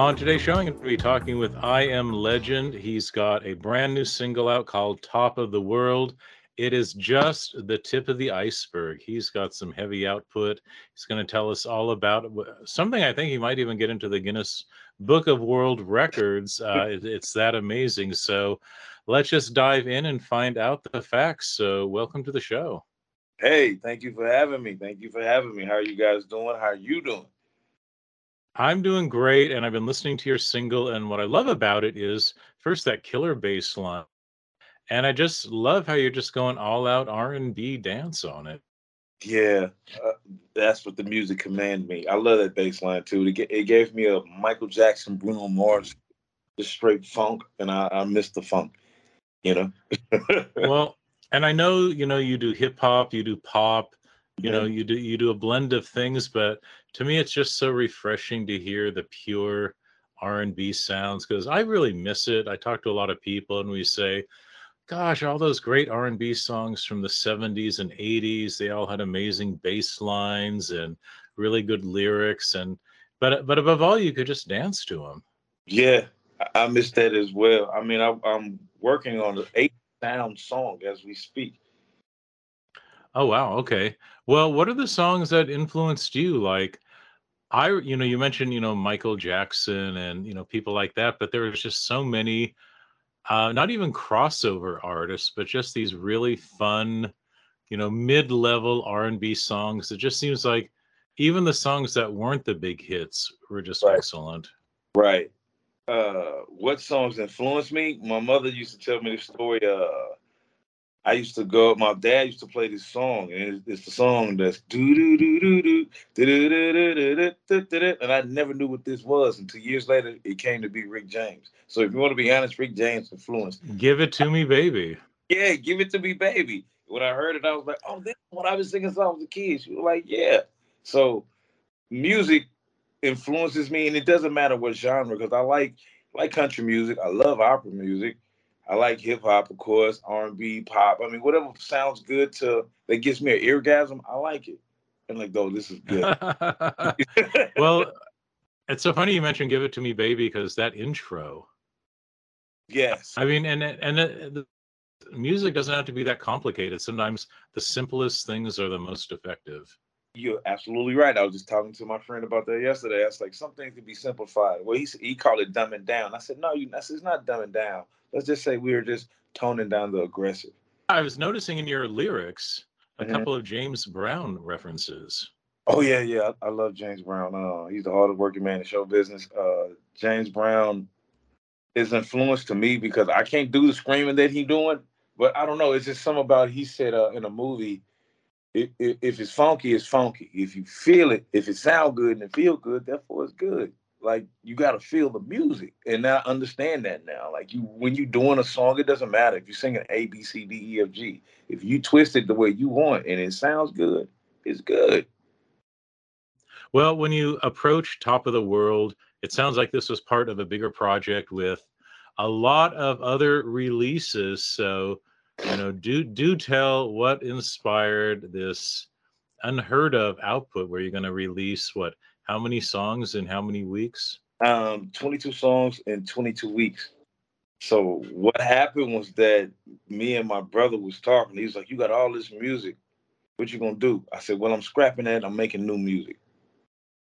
On today's show, I'm going to be talking with I Am Legend. He's got a brand new single out called Top of the World. It is just the tip of the iceberg. He's got some heavy output. He's going to tell us all about something I think he might even get into the Guinness Book of World Records. Uh, it, it's that amazing. So let's just dive in and find out the facts. So, welcome to the show. Hey, thank you for having me. Thank you for having me. How are you guys doing? How are you doing? I'm doing great, and I've been listening to your single, and what I love about it is first that killer bass line, and I just love how you're just going all out R&B dance on it. Yeah, uh, that's what the music commanded me. I love that bass line too. It, it gave me a Michael Jackson, Bruno Mars, just straight funk, and I, I miss the funk. You know. well, and I know you know you do hip hop, you do pop, you know you do you do a blend of things but to me it's just so refreshing to hear the pure r&b sounds because i really miss it. I talk to a lot of people and we say gosh all those great r&b songs from the 70s and 80s they all had amazing bass lines and really good lyrics and but but above all you could just dance to them yeah i miss that as well. I mean I, i'm working on an eight sound song as we speak Oh wow, okay. Well, what are the songs that influenced you? Like I you know, you mentioned, you know, Michael Jackson and, you know, people like that, but there was just so many uh not even crossover artists, but just these really fun, you know, mid-level R&B songs. It just seems like even the songs that weren't the big hits were just Right. excellent. Right. Uh, what songs influenced me? My mother used to tell me the story. Uh, I used to go. My dad used to play this song, and it's, it's the song that's do do do do do do do do and I never knew what this was until years later it came to be Rick James. So if you want to be honest, Rick James influenced. Give it to me, baby. Yeah, give it to me, baby. When I heard it, I was like, oh, this is what I was singing songs with kids. You were like, yeah. So music influences me, and it doesn't matter what genre because I like like country music. I love opera music. I like hip hop, of course, R and B, pop. I mean, whatever sounds good to that gives me an orgasm, I like it. And like, though, this is good. well, it's so funny you mentioned "Give It to Me, Baby" because that intro. yes, I mean, and and it, the music doesn't have to be that complicated. Sometimes the simplest things are the most effective. you're absolutely right. I was just talking to my friend about that yesterday. I was like, some things can be simplified. Well, he he called it dumbing down. I said, no, you. I said, it's not dumbing down. Let's just say we are just toning down the aggressive. I was noticing in your lyrics a Mhm. couple of James Brown references. Oh yeah, yeah. I, I love James Brown. Uh, he's the hardest working man in show business. Uh, James Brown is influence to me because I can't do the screaming that he doing, but I don't know. It's just something about he said uh, in a movie. If, if, if it's funky, it's funky. If you feel it, if it sound good and it feel good, therefore it's good. Like you got to feel the music, and I understand that now. Like you, when you're doing a song, it doesn't matter if you're singing A, B, C, D, E, F, G. If you twist it the way you want and it sounds good, it's good. Well, when you approach Top of the World, it sounds like this was part of a bigger project with a lot of other releases. So, you know, do do tell what inspired this unheard of output where you're going to release what how many songs in how many weeks? um 22 songs in 22 weeks. So what happened was that me and my brother was talking. He was like, "You got all this music. What you gonna do?" I said, "Well, I'm scrapping that. I'm making new music."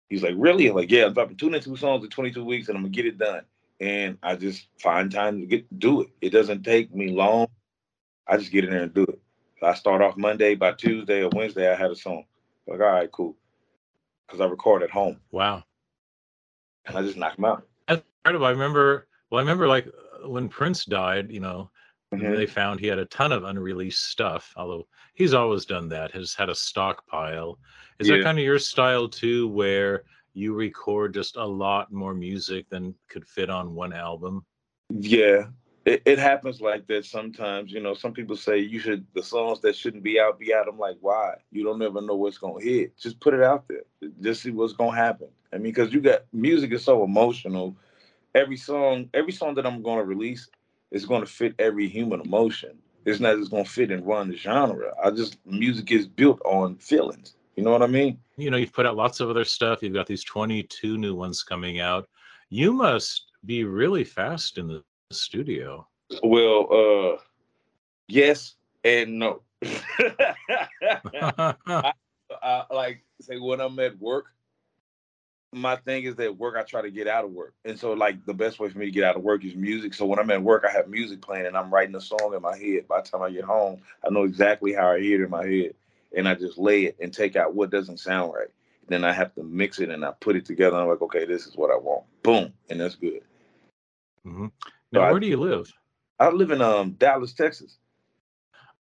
He's like, "Really?" I'm like, "Yeah, I'm dropping 22 songs in 22 weeks, and I'm gonna get it done." And I just find time to get do it. It doesn't take me long. I just get in there and do it. I start off Monday. By Tuesday or Wednesday, I had a song. Like, all right, cool. Because I record at home Wow. and I just knock them out. That's incredible. I remember well, I remember like when Prince died, you know, Mhm. they found he had a ton of unreleased stuff, although he's always done that, has had a stockpile. Is that kind of your style too, where you record just a lot more music than could fit on one album? Yeah, it, it happens like that sometimes. You know, some people say you should the songs that shouldn't be out be out. I'm like, why? You don't ever know what's gonna hit. Just put it out there. Just see what's gonna happen. I mean, because you got music is so emotional. Every song, every song that I'm gonna release is gonna fit every human emotion. It's not just gonna fit in one genre. I just music is built on feelings. You know what I mean? You know, you've put out lots of other stuff. You've got these 22 new ones coming out. You must be really fast in the studio. Well, uh, yes and no. I, I, like say when I'm at work, my thing is that work I try to get out of work. And so like the best way for me to get out of work is music. So when I'm at work, I have music playing and I'm writing a song in my head. By the time I get home, I know exactly how I hear it in my head. And I just lay it and take out what doesn't sound right. Then I have to mix it and I put it together. I'm like, okay, this is what I want. Boom. And that's good. Mm-hmm. Now, so where I, do you live? I live in um Dallas, Texas.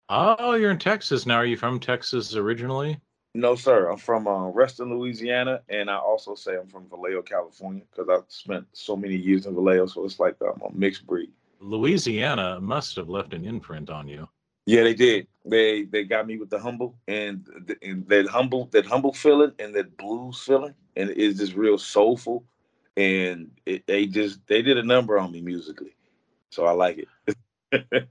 Oh, you're in Texas now. Are you from Texas originally? No, sir. I'm from uh, Ruston, Louisiana, and I also say I'm from Vallejo, California, because I spent so many years in Vallejo. So it's like I'm a mixed breed. Louisiana must have left an imprint on you. Yeah, they did. They they got me with the humble and, the, and that humble that humble feeling and that blues feeling, and it's just real soulful. And it, they just they did a number on me musically, so I like it.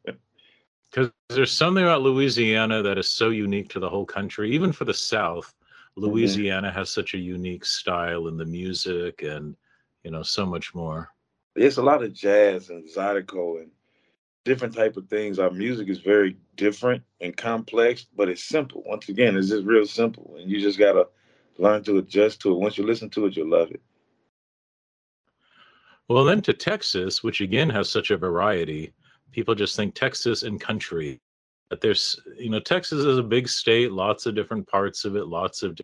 because there's something about Louisiana that is so unique to the whole country, even for the South. Mm-hmm. Louisiana mm-hmm. has such a unique style in the music and you know so much more. It's a lot of jazz and zydeco and different type of things. Our music is very different and complex, but it's simple. Once again, it's just real simple, and you just gotta learn to adjust to it. Once you listen to it, you'll love it. Well, then to Texas, which again has such a variety people just think Texas and country. But there's, you know, Texas is a big state, lots of different parts of it, lots of.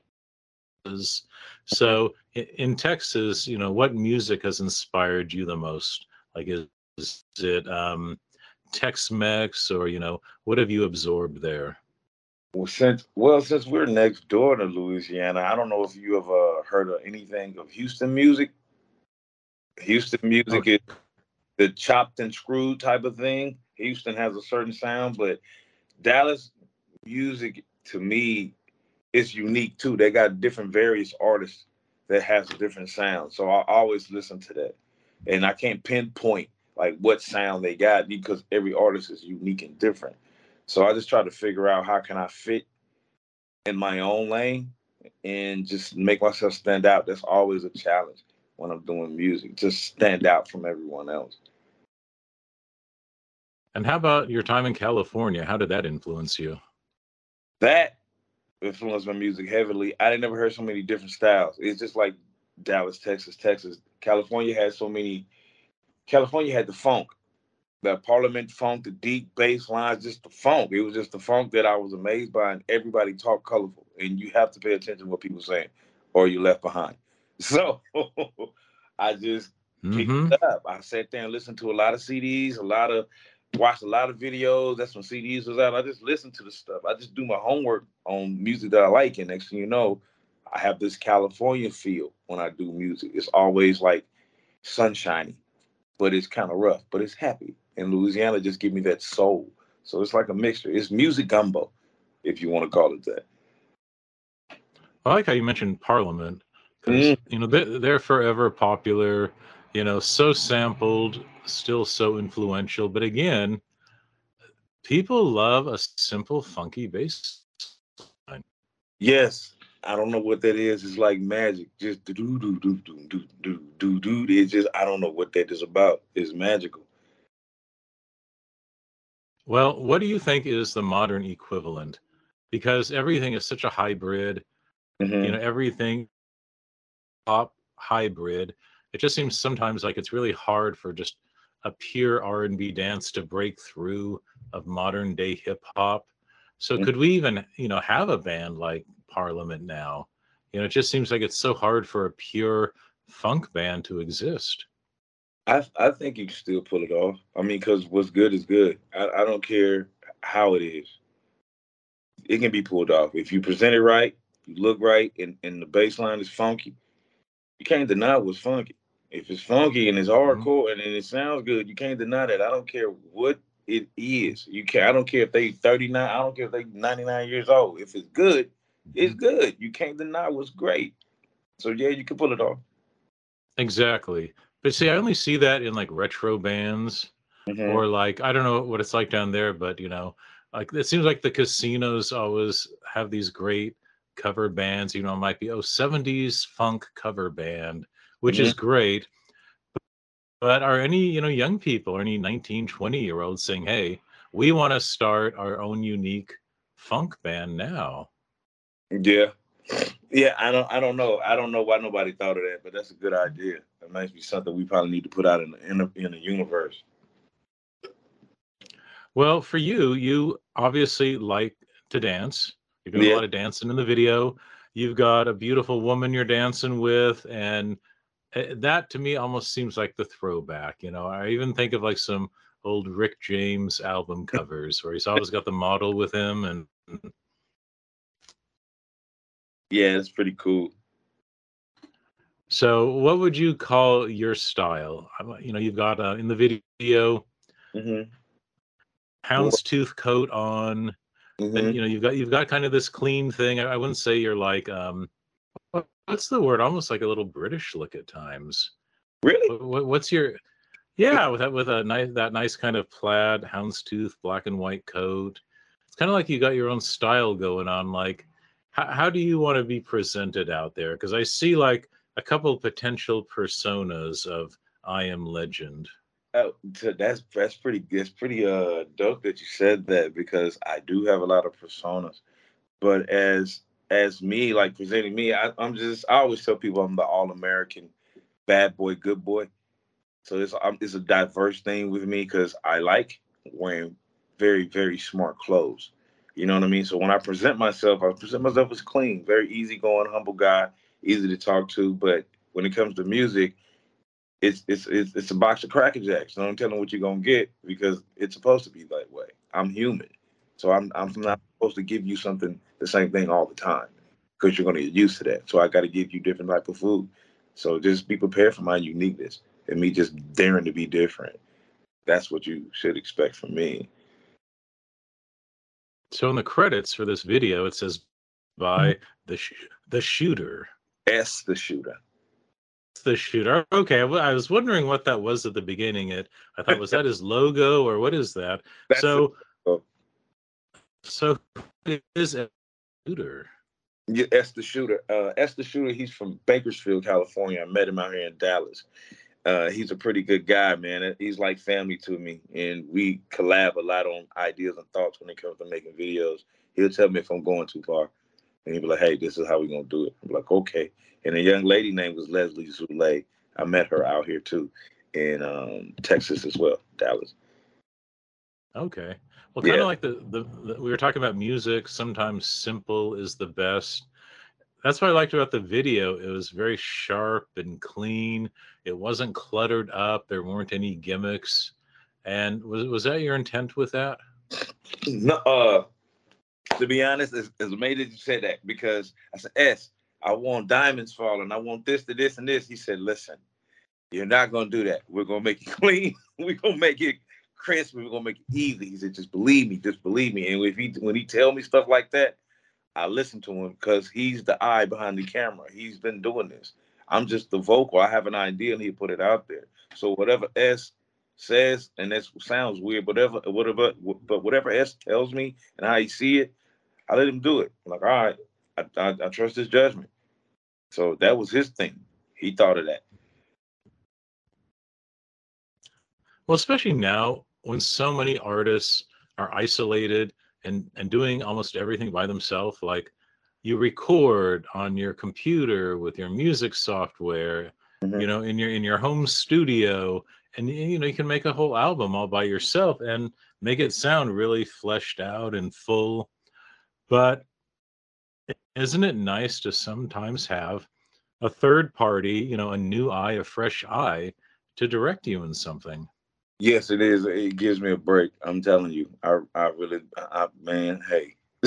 So in, Texas, you know, what music has inspired you the most? Like, is, is it um, Tex-Mex, or you know, what have you absorbed there? Well, since well, since we're next door to Louisiana, I don't know if you ever heard of anything of Houston music. Houston music okay. is the chopped and screwed type of thing. Houston has a certain sound, but Dallas music to me is unique too. They got different various artists that has a different sound. So I always listen to that. And I can't pinpoint like what sound they got because every artist is unique and different. So I just try to figure out how can I fit in my own lane and just make myself stand out. That's always a challenge when I'm doing music. Just stand out from everyone else. And how about your time in California? How did that influence you? That influenced my music heavily. I never heard so many different styles. It's just like Dallas, Texas, Texas. California had so many. California had the funk, the Parliament funk, the deep bass lines, just the funk. It was just the funk that I was amazed by, and everybody talked colorful. And you have to pay attention to what people saying, or you're left behind. So I just picked mm-hmm. it up. I sat there and listened to a lot of CDs, a lot of watched a lot of videos. That's when CDs was out. I just listened to the stuff. I just do my homework on music that I like, and next thing you know, I have this California feel when I do music. It's always like sunshiny, but it's kind of rough, but it's happy. And Louisiana just give me that soul. So it's like a mixture. It's music gumbo, if you want to call it that. I like how you mentioned Parliament because mm. you know they're, they're forever popular. You know, so sampled, still so influential. But again, people love a simple, funky bass line. Yes. I don't know what that is. It's like magic. Just do do do do do do do do. It's just I don't know what that is about. It's magical. Well, what do you think is the modern equivalent? Because everything is such a hybrid. Mm-hmm. You know, everything pop hybrid. It just seems sometimes like it's really hard for just a pure R&B dance to break through of modern day hip hop. So mm-hmm. could we even, you know, have a band like Parliament now? You know, it just seems like it's so hard for a pure funk band to exist. I I think you can still pull it off. I mean, because what's good is good. I, I don't care how it is. It can be pulled off if you present it right, you look right, and, and the bass line is funky. You can't deny what's funky. If it's funky and it's mm-hmm. hardcore mm-hmm. and, it sounds good, you can't deny that. I don't care what it is. You can I don't care if they 39, I don't care if they 99 years old. If it's good, it's mm-hmm. good. You can't deny what's great. So yeah, you can pull it off. Exactly. But see, I only see that in like retro bands mm-hmm. or like I don't know what it's like down there, but you know, like it seems like the casinos always have these great cover bands. You know, it might be oh 70s funk cover band, which mm-hmm. is great. But are any you know young people or any 19, 20 year olds saying, "Hey, we want to start our own unique funk band now"? Yeah, yeah. I don't. I don't know. I don't know why nobody thought of that, but that's a good idea. That might be something we probably need to put out in the in the, in the universe. Well, for you, you obviously like to dance. You're doing yeah. a lot of dancing in the video. You've got a beautiful woman you're dancing with, and eh, that to me almost seems like the throwback. You know, I even think of like some old Rick James album covers where he's always got the model with him, and yeah, it's pretty cool. So, what would you call your style? You know, you've got uh, in the video. Mm-hmm houndstooth coat on. Mm-hmm. And you know, you've got you've got kind of this clean thing. I, I wouldn't say you're like um what's the word? Almost like a little British look at times. Really? What, what's your yeah, with that with a nice that nice kind of plaid houndstooth black and white coat. It's kind of like you got your own style going on. Like, how, how do you want to be presented out there? Because I see like a couple potential personas of I am legend. Oh, that's that's pretty it's pretty uh dope that you said that because I do have a lot of personas, but as as me like presenting me, I, am just I always tell people I'm the all American bad boy, good boy. So it's um, it's a diverse thing with me because I like wearing very very smart clothes. You know what I mean? So when I present myself, I present myself as clean, very easygoing, humble guy, easy to talk to. But when it comes to music, it's it's it's, it's a box of cracker jacks. So I'm telling you what you're gonna get because it's supposed to be that way. I'm human, so I'm I'm not supposed to give you something the same thing all the time because you're gonna get used to that. So I got to give you different type of food. So just be prepared for my uniqueness and me just daring to be different. That's what you should expect from me. So in the credits for this video, it says by mm-hmm. the sh- the shooter. S the shooter the shooter. Okay, I was wondering what that was at the beginning. It I thought was that his logo or what is that? That's so, so it is a shooter. Yeah, S the shooter. Uh, S the shooter. He's from Bakersfield, California. I met him out here in Dallas. Uh, he's a pretty good guy, man. He's like family to me, and we collab a lot on ideas and thoughts when it comes to making videos. He'll tell me if I'm going too far, and he'd be like, "Hey, this is how we're gonna do it." I'm like, "Okay." And a young lady name was Leslie Zule. I met her out here too in um, Texas as well, Dallas. Okay. Well, kind of yeah. like the, the, the, we were talking about music. Sometimes simple is the best. That's what I liked about the video. It was very sharp and clean. It wasn't cluttered up. There weren't any gimmicks. And was was that your intent with that? No. Uh, to be honest, it's, it's amazing you said that because I said, "S, I want diamonds falling. I want this to this and this. He said, listen, you're not gonna do that. We're gonna make it clean. We're gonna make it crisp. We're gonna make it easy. He said, just believe me, just believe me. And if he when he tell me stuff like that, I listen to him because he's the eye behind the camera. He's been doing this. I'm just the vocal. I have an idea and he put it out there. So whatever S says, and that sounds weird, whatever, whatever, but whatever S tells me and how he see it, I let him do it. I'm like, all right, I, I, I trust his judgment. So that was his thing. He thought of that. Well, especially now when so many artists are isolated and and doing almost everything by themselves, like you record on your computer with your music software, mm-hmm. you know, in your in your home studio, and you know you can make a whole album all by yourself and make it sound really fleshed out and full. But isn't it nice to sometimes have a third party, you know, a new eye, a fresh eye to direct you in something? Yes, it is. It gives me a break. I'm telling you. I I really I, man, hey.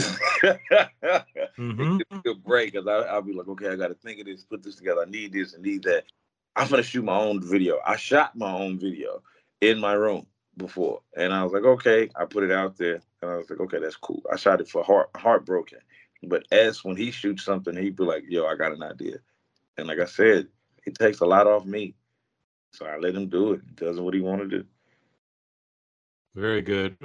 mm-hmm. a break because I'll be like, okay, I got to think of this, put this together. I need this and need that. I'm gonna shoot my own video. I shot my own video in my room before, and I was like, okay. I put it out there, and I was like, okay, that's cool. I shot it for heart heartbroken, but S, when he shoots something, he'd be like, yo, I got an idea. And like I said, it takes a lot off me. So I let him do it. He does what he want to do. Very good.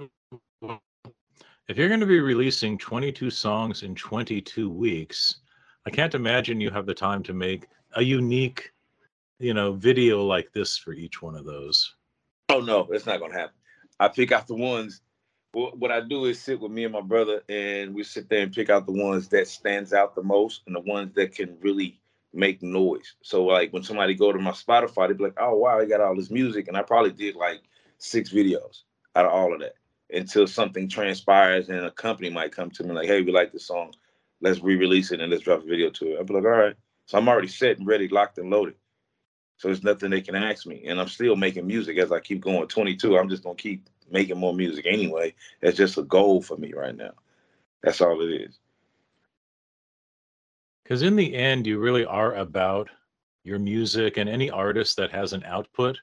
if you're going to be releasing 22 songs in 22 weeks, I can't imagine you have the time to make a unique, you know, video like this for each one of those. Oh no, it's not gonna happen. I pick out the ones. What I do is sit with me and my brother, and we sit there and pick out the ones that stands out the most, and the ones that can really make noise. So like when somebody go to my Spotify, they be like, "Oh wow, he got all this music," and I probably did like six videos out of all of that until something transpires and a company might come to me like, "Hey, we like this song, let's re-release it and let's drop a video to it." I'd be like, "All right." So I'm already set and ready, locked and loaded. So there's nothing they can ask me, and I'm still making music as I keep going. 22, I'm just gonna keep making more music anyway. That's just a goal for me right now. That's all it is. Because in the end, you really are about your music and any artist that has an output.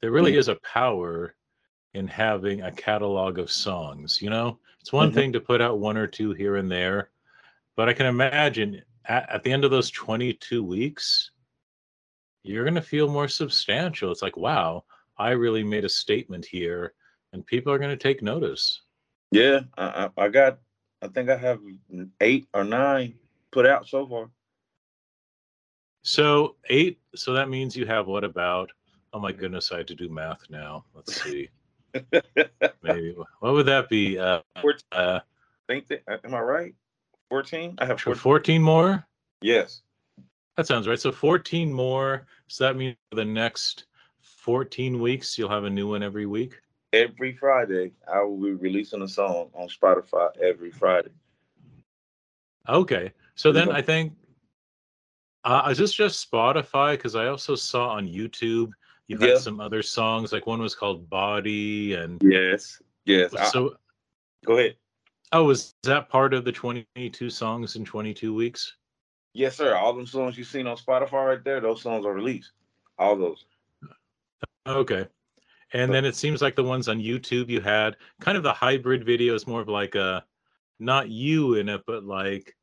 There really mm-hmm. is a power in having a catalog of songs. You know, it's one mm-hmm. thing to put out one or two here and there, but I can imagine at, at the end of those 22 weeks, you're going to feel more substantial. It's like, wow, I really made a statement here, and people are going to take notice. Yeah, I, I got, I think I have eight or nine put out so far. So eight. So that means you have what about? Oh my goodness, I had to do math now. Let's see. Maybe what would that be? Uh, 14, uh, think that am I right? Fourteen. I have 14. 14 more. Yes. That sounds right. So 14 more. So that means for the next 14 weeks, you'll have a new one every week. Every Friday, I will be releasing a song on Spotify every Friday. Okay. So then I think uh, is this just Spotify? Because I also saw on YouTube you had yeah. some other songs. Like one was called Body, and yes, yes. So I, go ahead. Oh, was that part of the 22 songs in 22 weeks? Yes, sir. All them songs you've seen on Spotify right there, those songs are released. All those. Okay. And then it seems like the ones on YouTube you had kind of the hybrid videos, more of like a not you in it, but like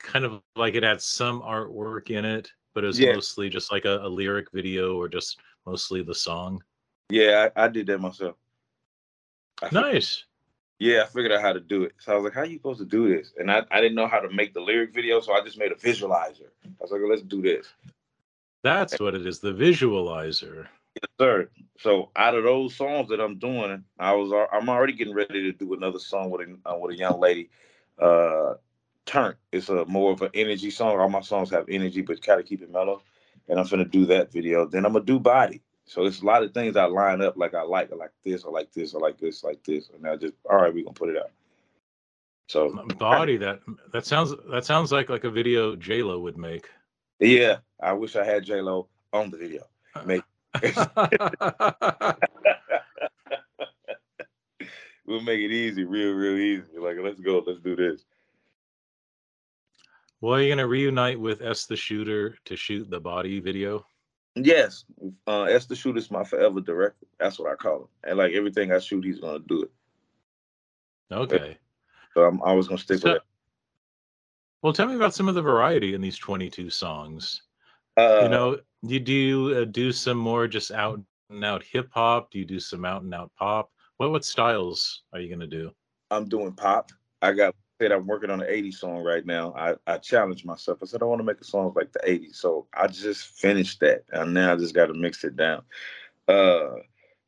kind of like it had some artwork in it, but it was yeah. mostly just like a, a, lyric video or just mostly the song. Yeah, I, I did that myself. I nice. Yeah, I figured out how to do it. So I was like, how are you supposed to do this? And I, I didn't know how to make the lyric video, so I just made a visualizer. I was like, let's do this. That's what it is, the visualizer. Yes, sir. So out of those songs that I'm doing, I was I'm already getting ready to do another song with a uh, with a young lady. Uh, turn. It's a more of an energy song. All my songs have energy, but kind of keep it mellow. And I'm gonna do that video. Then I'm gonna do body. So it's a lot of things I line up like I like, I like this, I like this, I like this, like this, and I just all right, we're gonna put it out. So body that that sounds that sounds like like a video J Lo would make. Yeah, I wish I had J Lo on the video. Make. we'll make it easy, real, real easy. Like, let's go, let's do this. Well, are you gonna reunite with S the Shooter to shoot the body video? Yes, uh, S the Shooter is my forever director. That's what I call him. And like everything I shoot, he's gonna do it. Okay. So I'm always gonna stick so, with it. Well, tell me about some of the variety in these 22 songs. Uh, you know, you do uh, do some more just out and out hip hop. Do you do some out and out pop? What what styles are you gonna do? I'm doing pop. I got said I'm working on an 80s song right now. I, I challenged myself. I said I want to make a song like the 80s. So I just finished that, and now I just got to mix it down. Uh,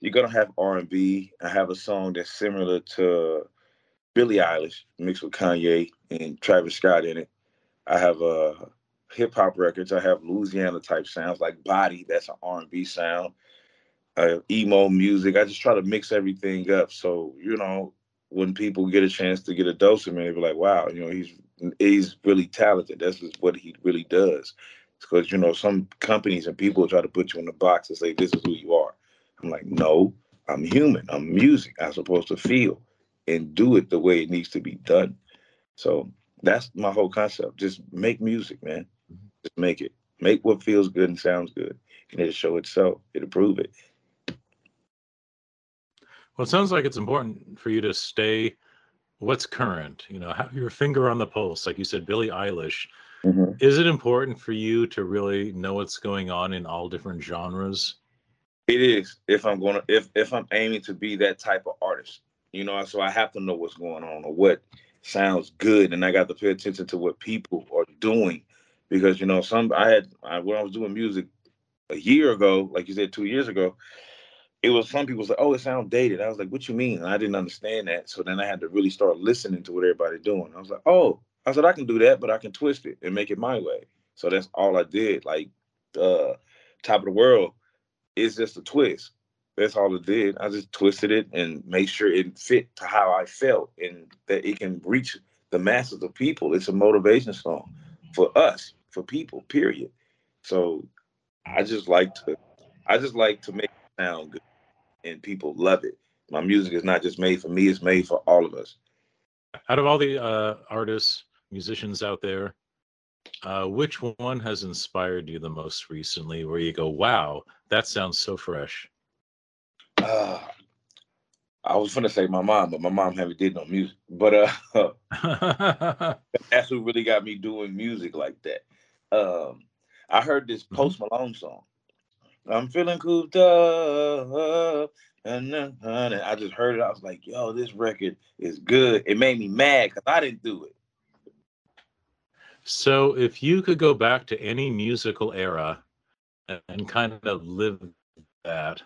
you're gonna have R&B. I have a song that's similar to Billie Eilish mixed with Kanye and Travis Scott in it. I have uh, hip hop records. I have Louisiana type sounds like Body. That's an R&B sound. Uh, emo music. I just try to mix everything up. So you know, when people get a chance to get a dose of me, they be like, "Wow, you know, he's he's really talented. That's just what he really does." Because you know, some companies and people try to put you in a box and say, "This is who you are." I'm like, "No, I'm human. I'm music. I'm supposed to feel and do it the way it needs to be done." So that's my whole concept. Just make music, man. Mm-hmm. Just make it. Make what feels good and sounds good, and it'll show itself. It'll prove it. Well, it sounds like it's important for you to stay what's current, you know, have your finger on the pulse. Like you said, Billie Eilish. Mm-hmm. Is it important for you to really know what's going on in all different genres? It is. If I'm gonna if if I'm aiming to be that type of artist. You know, so I have to know what's going on or what sounds good, and I got to pay attention to what people are doing because you know some I had I, when I was doing music a year ago, like you said, two years ago, it was some people say, "Oh, it sounds dated." I was like, "What you mean?" And I didn't understand that, so then I had to really start listening to what everybody doing. I was like, "Oh," I said, "I can do that, but I can twist it and make it my way." So that's all I did. Like, uh, top of the world is just a twist. That's all it did. I just twisted it and made sure it fit to how I felt and that it can reach the masses of people. It's a motivation song for us, for people, period. So I just like to I just like to make it sound good and people love it. My music is not just made for me, it's made for all of us. Out of all the uh, artists, musicians out there, uh, which one has inspired you the most recently where you go, wow, that sounds so fresh? Uh, I was gonna say my mom, but my mom haven't did no music. But uh that's who really got me doing music like that. Um I heard this mm-hmm. Post Malone song. I'm feeling cooped up. And then I just heard it. I was like, yo, this record is good. It made me mad because I didn't do it. So if you could go back to any musical era and, and kind of live that,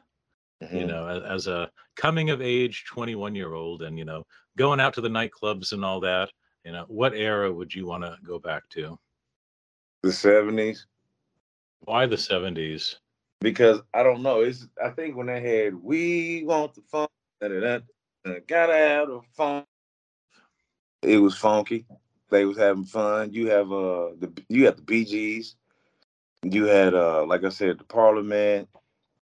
mm-hmm. you know, as, as, a coming of age 21 year old and, you know, going out to the nightclubs and all that, you know, what era would you want to go back to? The 70s. Why the 70s? Because I don't know. It's I think when they had we want the fun, gotta have the fun. It was funky. They was having fun. You have uh the you had the Bee Gees. You had uh like I said the Parliament.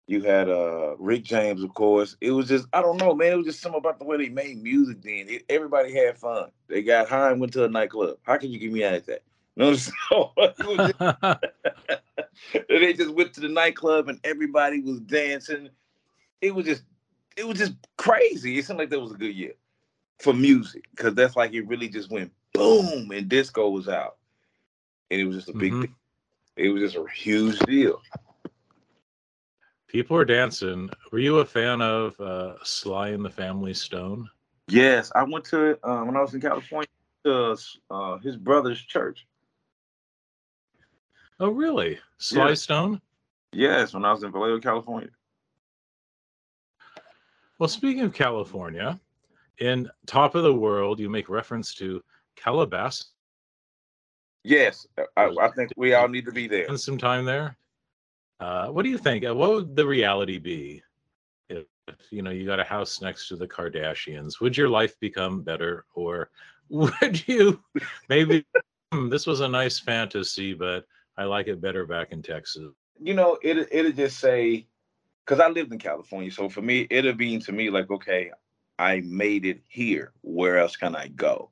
You had uh Rick James, of course. It was just I don't know, man. It was just something about the way they made music. Then it, everybody had fun. They got high and went to a nightclub. How can you get me out of that? No, so just, they just went to the nightclub and everybody was dancing. It was just, it was just crazy. It seemed like that was a good year for music because that's like it really just went boom and disco was out, and it was just a big. Mm-hmm. It was just a huge deal. People were dancing. Were you a fan of uh, Sly and the Family Stone? Yes, I went to uh, when I was in California to uh, his brother's church. Oh, really? Sly yes. Stone? Yes, when I was in Vallejo, California. Well, speaking of California, in Top of the World, you make reference to Calabasas. Yes, I, I think we all need to be there. Spend some time there. Uh, what do you think? Uh, what would the reality be if, if you know you got a house next to the Kardashians? Would your life become better, or would you maybe hmm, this was a nice fantasy, but I like it better back in Texas. You know, it it'll just say because I lived in California, so for me, it'll be to me like, okay, I made it here. Where else can I go?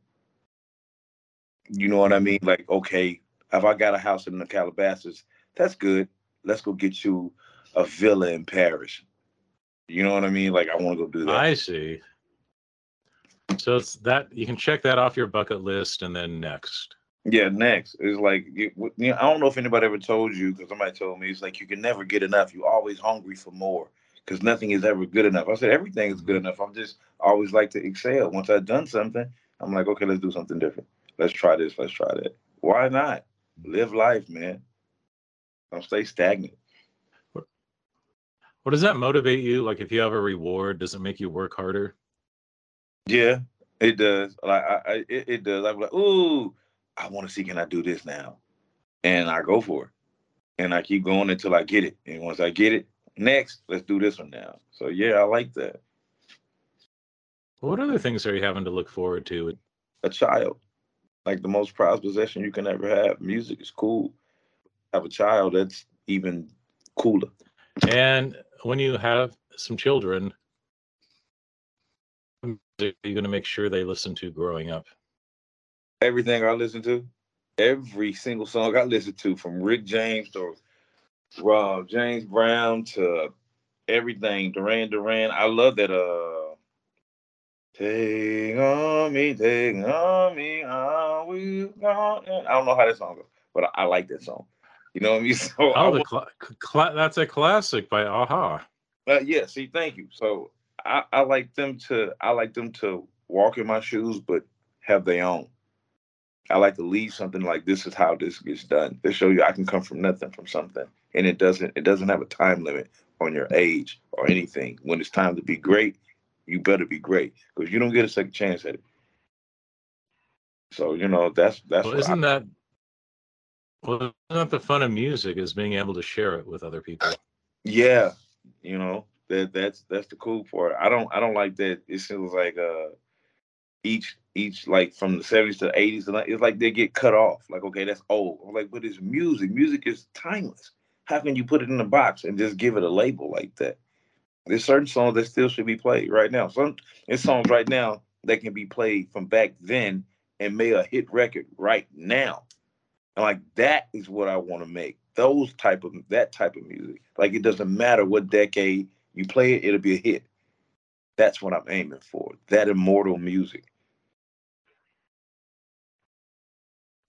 You know what I mean? Like, okay, if I got a house in the Calabasas, that's good. Let's go get you a villa in Paris. You know what I mean? Like, I want to go do that. I see. So it's that you can check that off your bucket list, and then next. Yeah, next is like you, you know, I don't know if anybody ever told you because somebody told me it's like you can never get enough. You're always hungry for more because nothing is ever good enough. I said everything is good enough. I'm just always like to excel. Once I've done something, I'm like, okay, let's do something different. Let's try this. Let's try that. Why not? Live life, man. Don't stay stagnant. What does that motivate you? Like, if you have a reward, does it make you work harder? Yeah, it does. Like, I, I it, it does. I'm like, ooh I want to see can I do this now, and I go for it, and I keep going until I get it. And once I get it, next, let's do this one now. So yeah, I like that. What other things are you having to look forward to? A child, like the most prized possession you can ever have. Music is cool. Have a child, that's even cooler. And when you have some children, are you going to make sure they listen to growing up? Everything I listen to, every single song I listen to, from Rick James to Rob James Brown to everything, Duran Duran. I love that. Uh, take on me, take on me, we gone? I don't know how that song goes, but I, I like that song. You know what I mean? So oh, the cl- cl- that's a classic by a-ha. Uh, yeah. See, thank you. So I, I like them to I like them to walk in my shoes, but have their own. I like to leave something like this is how this gets done. To show you I can come from nothing from something. And it doesn't it doesn't have a time limit on your age or anything. When it's time to be great, you better be great. Because you don't get a second chance at it. So, you know, that's that's well, isn't I, that well isn't that the fun of music is being able to share it with other people? Yeah. You know, that that's that's the cool part. I don't I don't like that it seems like uh each each like from the 70s to the 80s and it's like they get cut off. Like, okay, that's old. I'm like, but it's music. Music is timeless. How can you put it in a box and just give it a label like that? There's certain songs that still should be played right now. Some there's songs right now that can be played from back then and made a hit record right now. And like that is what I want to make. Those type of that type of music. Like it doesn't matter what decade you play it, it'll be a hit. That's what I'm aiming for. That immortal music.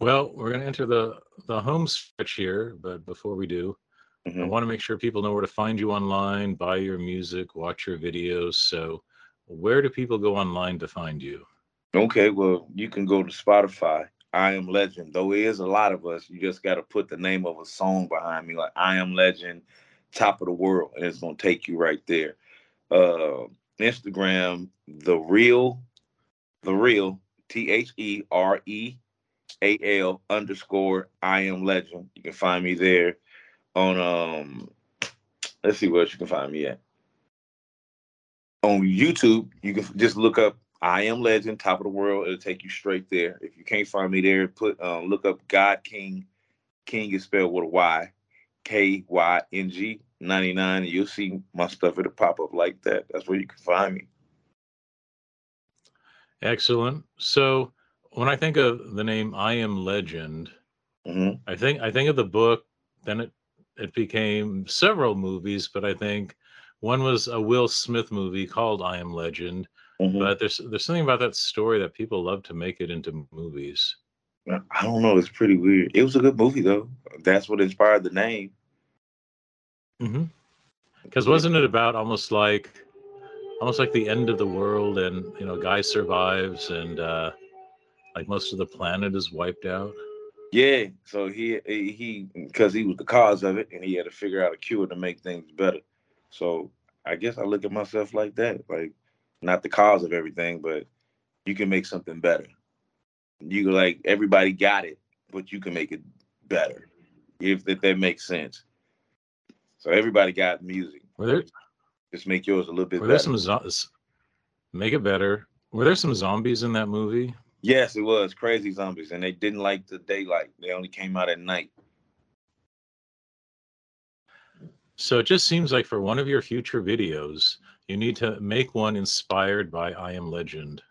Well, we're going to enter the the home stretch here, but before we do, mm-hmm. I want to make sure people know where to find you online, buy your music, watch your videos. So, where do people go online to find you? Okay, well, you can go to Spotify. I am Legend. Though it is a lot of us, you just got to put the name of a song behind me, like I am Legend, Top of the World, and it's gonna take you right there. Uh, Instagram, the real, the real, T H E R E A L underscore I am Legend. You can find me there on um. Let's see where else you can find me at. On YouTube, you can just look up I am Legend, Top of the World. It'll take you straight there. If you can't find me there, put um, look up God King. King is spelled with a Y, K Y N G 99, you'll see my stuff. It'll pop up like that. That's where you can find me. Excellent. So when I think of the name I Am Legend, mm-hmm. I think I think of the book. Then it it became several movies, but I think one was a Will Smith movie called I Am Legend Mm-hmm. But there's there's something about that story that people love to make it into movies. I don't know. It's pretty weird. It was a good movie though. That's what inspired the name. Mm-hmm. Because wasn't it about almost like almost like the end of the world and you know guy survives and uh like most of the planet is wiped out yeah so he he because he was the cause of it and he had to figure out a cure to make things better so i guess i look at myself like that like not the cause of everything, but you can make something better. You like everybody got it, but you can make it better. If, if that makes sense. So everybody got music. Were there, just make yours a little bit were better. there some make it better? Were there some zombies in that movie? Yes, it was crazy zombies, and they didn't like the daylight. They only came out at night. So it just seems like for one of your future videos, you need to make one inspired by I Am Legend.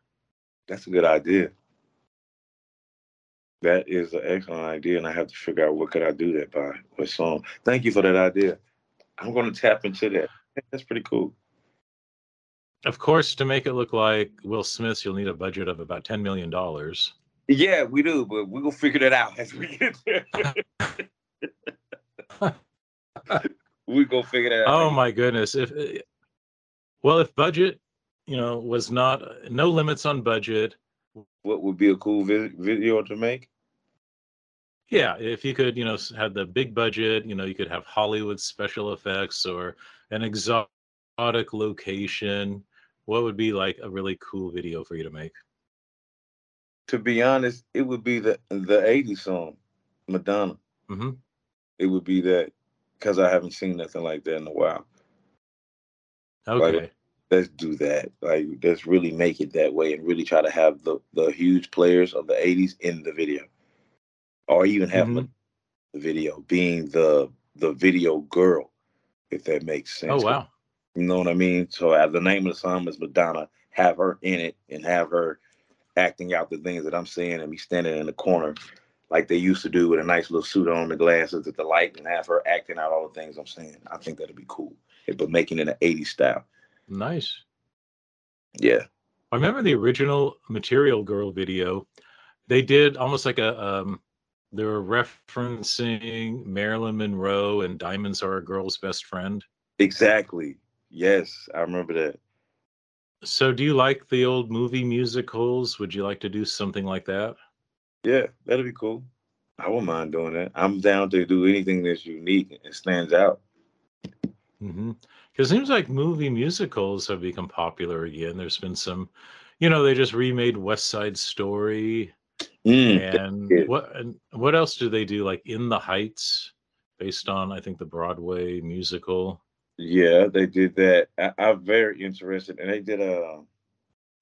That's a good idea. That is an excellent idea, and I have to figure out what could I do that by, what song. Thank you for that idea. I'm going to tap into that. That's pretty cool. Of course, to make it look like Will Smith, you'll need a budget of about ten million dollars. Yeah, we do, but we will figure that out as we get there. we go figure that out. Oh my goodness! If well, if budget, you know, was not no limits on budget. What would be a cool vi- video to make? Yeah, if you could, you know, have the big budget, you know, you could have Hollywood special effects or an exotic location. What would be like a really cool video for you to make? To be honest, it would be the the '80s song, Madonna. Mm-hmm. It would be that because I haven't seen nothing like that in a while. Okay. Like, let's do that. Like let's really make it that way and really try to have the the huge players of the 80s in the video. Or even have mm-hmm. the video being the the video girl, if that makes sense. Oh wow. You know what I mean? So as the name of the song is Madonna, have her in it and have her acting out the things that I'm saying and be standing in the corner like they used to do with a nice little suit on, the glasses at the light, and have her acting out all the things I'm saying. I think that'd be cool but making it an 80s style. Nice. Yeah. I remember the original Material Girl video. They did almost like a um they were referencing Marilyn Monroe and Diamonds Are a Girl's Best Friend. Exactly. Yes, I remember that. So, do you like the old movie musicals? Would you like to do something like that? Yeah, that'd be cool. I wouldn't mind doing that. I'm down to do anything that's unique and stands out. Mm-hmm. Because it seems like movie musicals have become popular again. There's been some, you know, they just remade West Side Story, Mm, and what and what else do they do? Like In the Heights, based on I think the Broadway musical. yeah, they did that. I, I'm very interested, and they did a.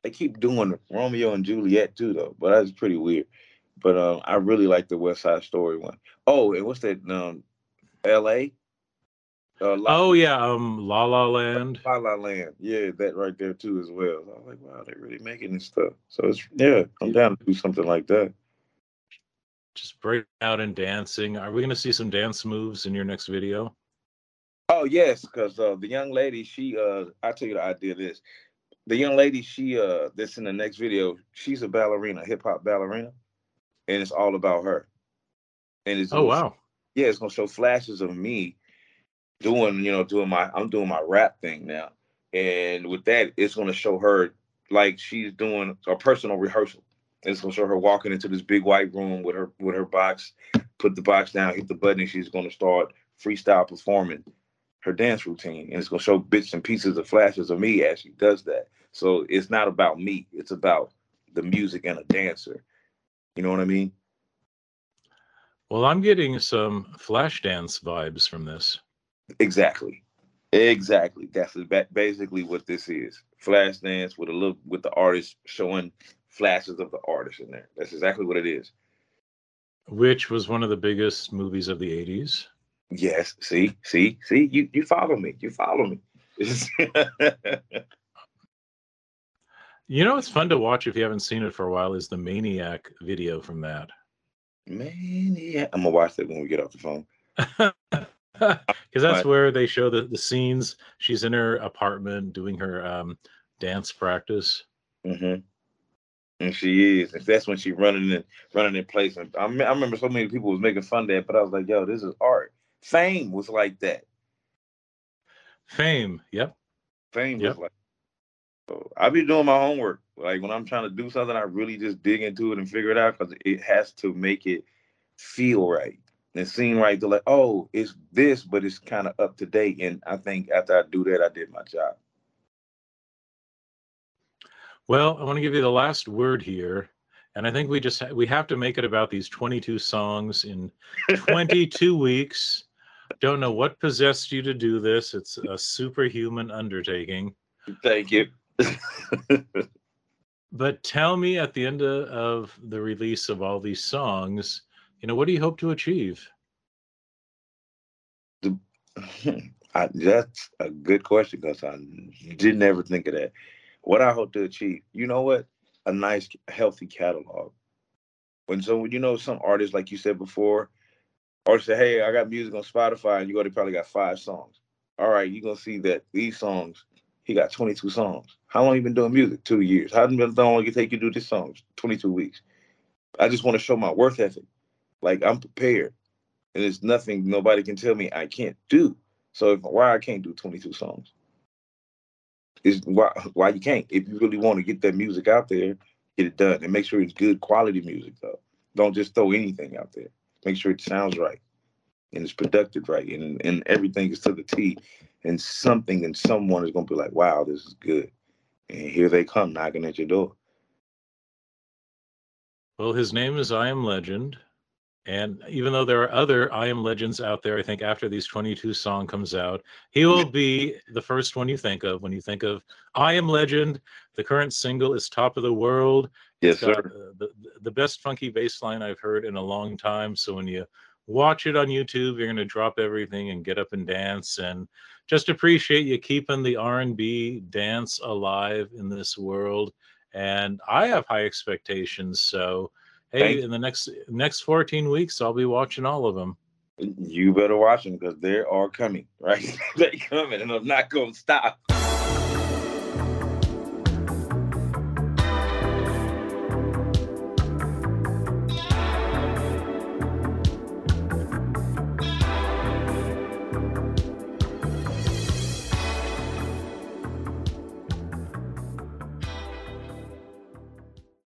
They keep doing Romeo and Juliet too, though, but that's pretty weird. But um, I really like the West Side Story one. Oh, and what's that? Um, L.A. Uh, La, Oh yeah, um, La La Land. La La Land. Yeah, that right there too as well. So I was like, wow, they're really making this stuff. So it's yeah, I'm down to do something like that. Just break out and dancing. Are we going to see some dance moves in your next video? Oh yes, because uh, the young lady, she uh, I tell you the idea of this. The young lady, she uh, that's in the next video, she's a ballerina, hip hop ballerina, and it's all about her. And it's Oh wow. yeah, it's gonna show flashes of me doing, you know, doing my I'm doing my rap thing now. And with that, it's gonna show her like she's doing a personal rehearsal. It's gonna show her walking into this big white room with her with her box, put the box down, hit the button, and she's gonna start freestyle performing her dance routine. And it's gonna show bits and pieces of flashes of me as she does that. So it's not about me, it's about the music and a dancer. You know what I mean? Well, I'm getting some flash dance vibes from this. Exactly. Exactly. That's basically what this is. Flash dance with a look with the artist showing flashes of the artist in there. That's exactly what it is. which was one of the biggest movies of the 80s. Yes. See, see, see, you you follow me. You follow me. You know, it's fun to watch if you haven't seen it for a while. Is the Maniac video from that? Man, yeah. I'm gonna watch that when we get off the phone. Because that's Right. where they show the, the scenes. She's in her apartment doing her um, dance practice. hmm And she is. And that's when she running in running in place. And I, me- I remember so many people was making fun of that, but I was like, yo, this is art. Fame was like that. Fame. Yep. Fame Yep. was like. So I be doing my homework. Like when I'm trying to do something, I really just dig into it and figure it out because it has to make it feel right and seem right. To like, oh, it's this, but it's kind of up to date. And I think after I do that, I did my job. Well, I want to give you the last word here. And I think we just ha- we have to make it about these 22 songs in 22 weeks. Don't know what possessed you to do this. It's a superhuman undertaking. Thank you. But tell me at the end of, of the release of all these songs, you know, what do you hope to achieve? I, that's a good question because I didn't ever think of that. What I hope to achieve, you know what? A nice, healthy catalog. When so, you know, some artists, like you said before, or say, "Hey, I got music on Spotify," and you already probably got five songs. All right, you're gonna see that these songs, he got 22 songs. How long you been doing music? Two years. How long it take you to do these songs? 22 weeks. I just want to show my worth ethic. Like I'm prepared, and there's nothing nobody can tell me I can't do. So if, why I can't do 22 songs? Is why why you can't? If you really want to get that music out there, get it done, and make sure it's good quality music though. Don't just throw anything out there. Make sure it sounds right and it's productive right, and and everything is to the T. And something and someone is gonna be like, wow, this is good. And here they come knocking at your door. Well, his name is I Am Legend. And even though there are other I Am Legends out there, I think after these 22 song comes out, he will be the first one you think of when you think of I Am Legend. The current single is Top of the World. Yes, sir. uh, the, the best funky bass line I've heard in a long time. So when you watch it on YouTube, you're going to drop everything and get up and dance and just appreciate you keeping the R&B dance alive in this world. And I have high expectations. So hey, in the next next 14 weeks, I'll be watching all of them. You better watch them because they are coming, right? They're coming, and I'm not gonna stop.